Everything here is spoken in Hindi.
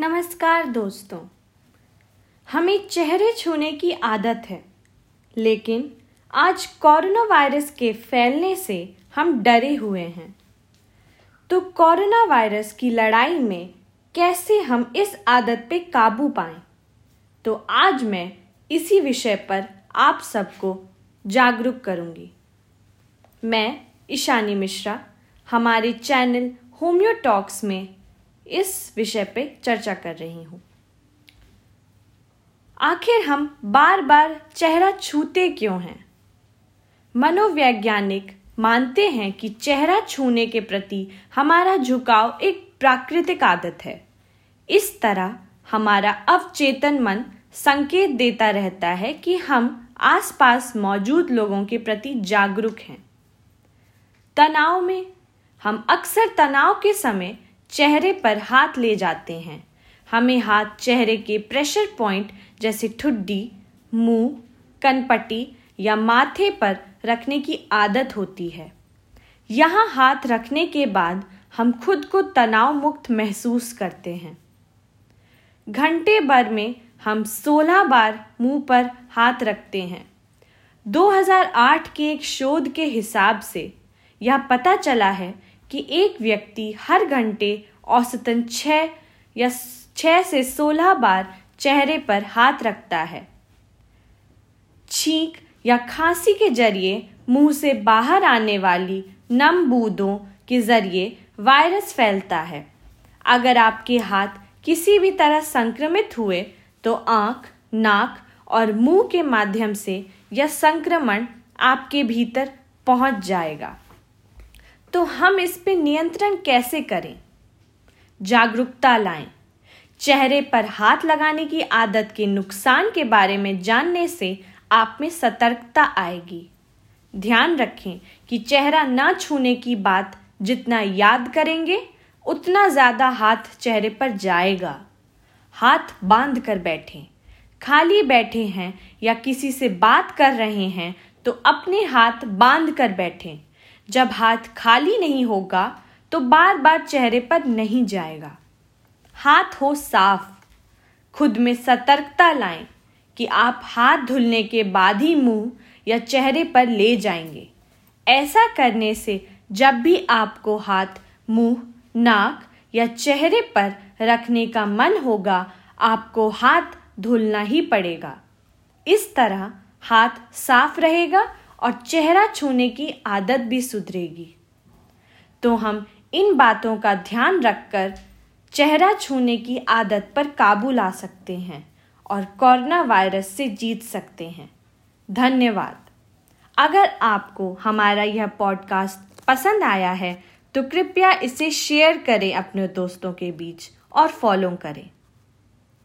नमस्कार दोस्तों। हमें चेहरे छूने की आदत है, लेकिन आज कोरोना वायरस के फैलने से हम डरे हुए हैं। तो कोरोना वायरस की लड़ाई में कैसे हम इस आदत पे काबू पाएँ? तो आज मैं इसी विषय पर आप सबको जागरूक करूँगी। मैं ईशानी मिश्रा, हमारे चैनल होम्योटॉक्स में इस विषय पे चर्चा कर रही हूँ। आखिर हम बार बार चेहरा छूते क्यों हैं? मनोवैज्ञानिक मानते हैं कि चेहरा छूने के प्रति हमारा झुकाव एक प्राकृतिक आदत है। इस तरह हमारा अवचेतन मन संकेत देता रहता है कि हम आसपास मौजूद लोगों के प्रति जागरूक हैं। तनाव में हम अक्सर तनाव के समय चेहरे पर हाथ ले जाते हैं। हमें हाथ चेहरे के प्रेशर पॉइंट जैसे ठुड्डी, मुँह, कनपट्टी या माथे पर रखने की आदत होती है। यहाँ हाथ रखने के बाद हम खुद को तनाव मुक्त महसूस करते हैं। घंटे भर में हम 16 बार मुँह पर हाथ रखते हैं। 2008 के एक शोध के हिसाब से यह पता चला है कि एक व्यक्ति हर घंटे औसतन छः या छः से सोलह बार चेहरे पर हाथ रखता है। छींक या खांसी के ज़रिए मुँह से बाहर आने वाली नम बूंदों के ज़रिए वायरस फैलता है। अगर आपके हाथ किसी भी तरह संक्रमित हुए तो आँख, नाक और मुँह के माध्यम से यह संक्रमण आपके भीतर पहुँच जाएगा। तो हम इस पे नियंत्रण कैसे करें? जागरूकता लाएँ। चेहरे पर हाथ लगाने की आदत के नुकसान के बारे में जानने से आप में सतर्कता आएगी। ध्यान रखें कि चेहरा ना छूने की बात जितना याद करेंगे, उतना ज़्यादा हाथ चेहरे पर जाएगा। हाथ बाँध कर बैठें। खाली बैठे हैं या किसी से बात कर रहे हैं तो अपने हाथ बाँध कर बैठें। जब हाथ खाली नहीं होगा तो बार बार चेहरे पर नहीं जाएगा। हाथ हो साफ़। खुद में सतर्कता लाएँ कि आप हाथ धुलने के बाद ही मुँह या चेहरे पर ले जाएँगे। ऐसा करने से जब भी आपको हाथ, मुँह, नाक या चेहरे पर रखने का मन होगा, आपको हाथ धुलना ही पड़ेगा। इस तरह हाथ साफ़ रहेगा और चेहरा छूने की आदत भी सुधरेगी। तो हम इन बातों का ध्यान रखकर चेहरा छूने की आदत पर काबू ला सकते हैं और कोरोना वायरस से जीत सकते हैं। धन्यवाद। अगर आपको हमारा यह पॉडकास्ट पसंद आया है तो कृपया इसे शेयर करें अपने दोस्तों के बीच और फॉलो करें।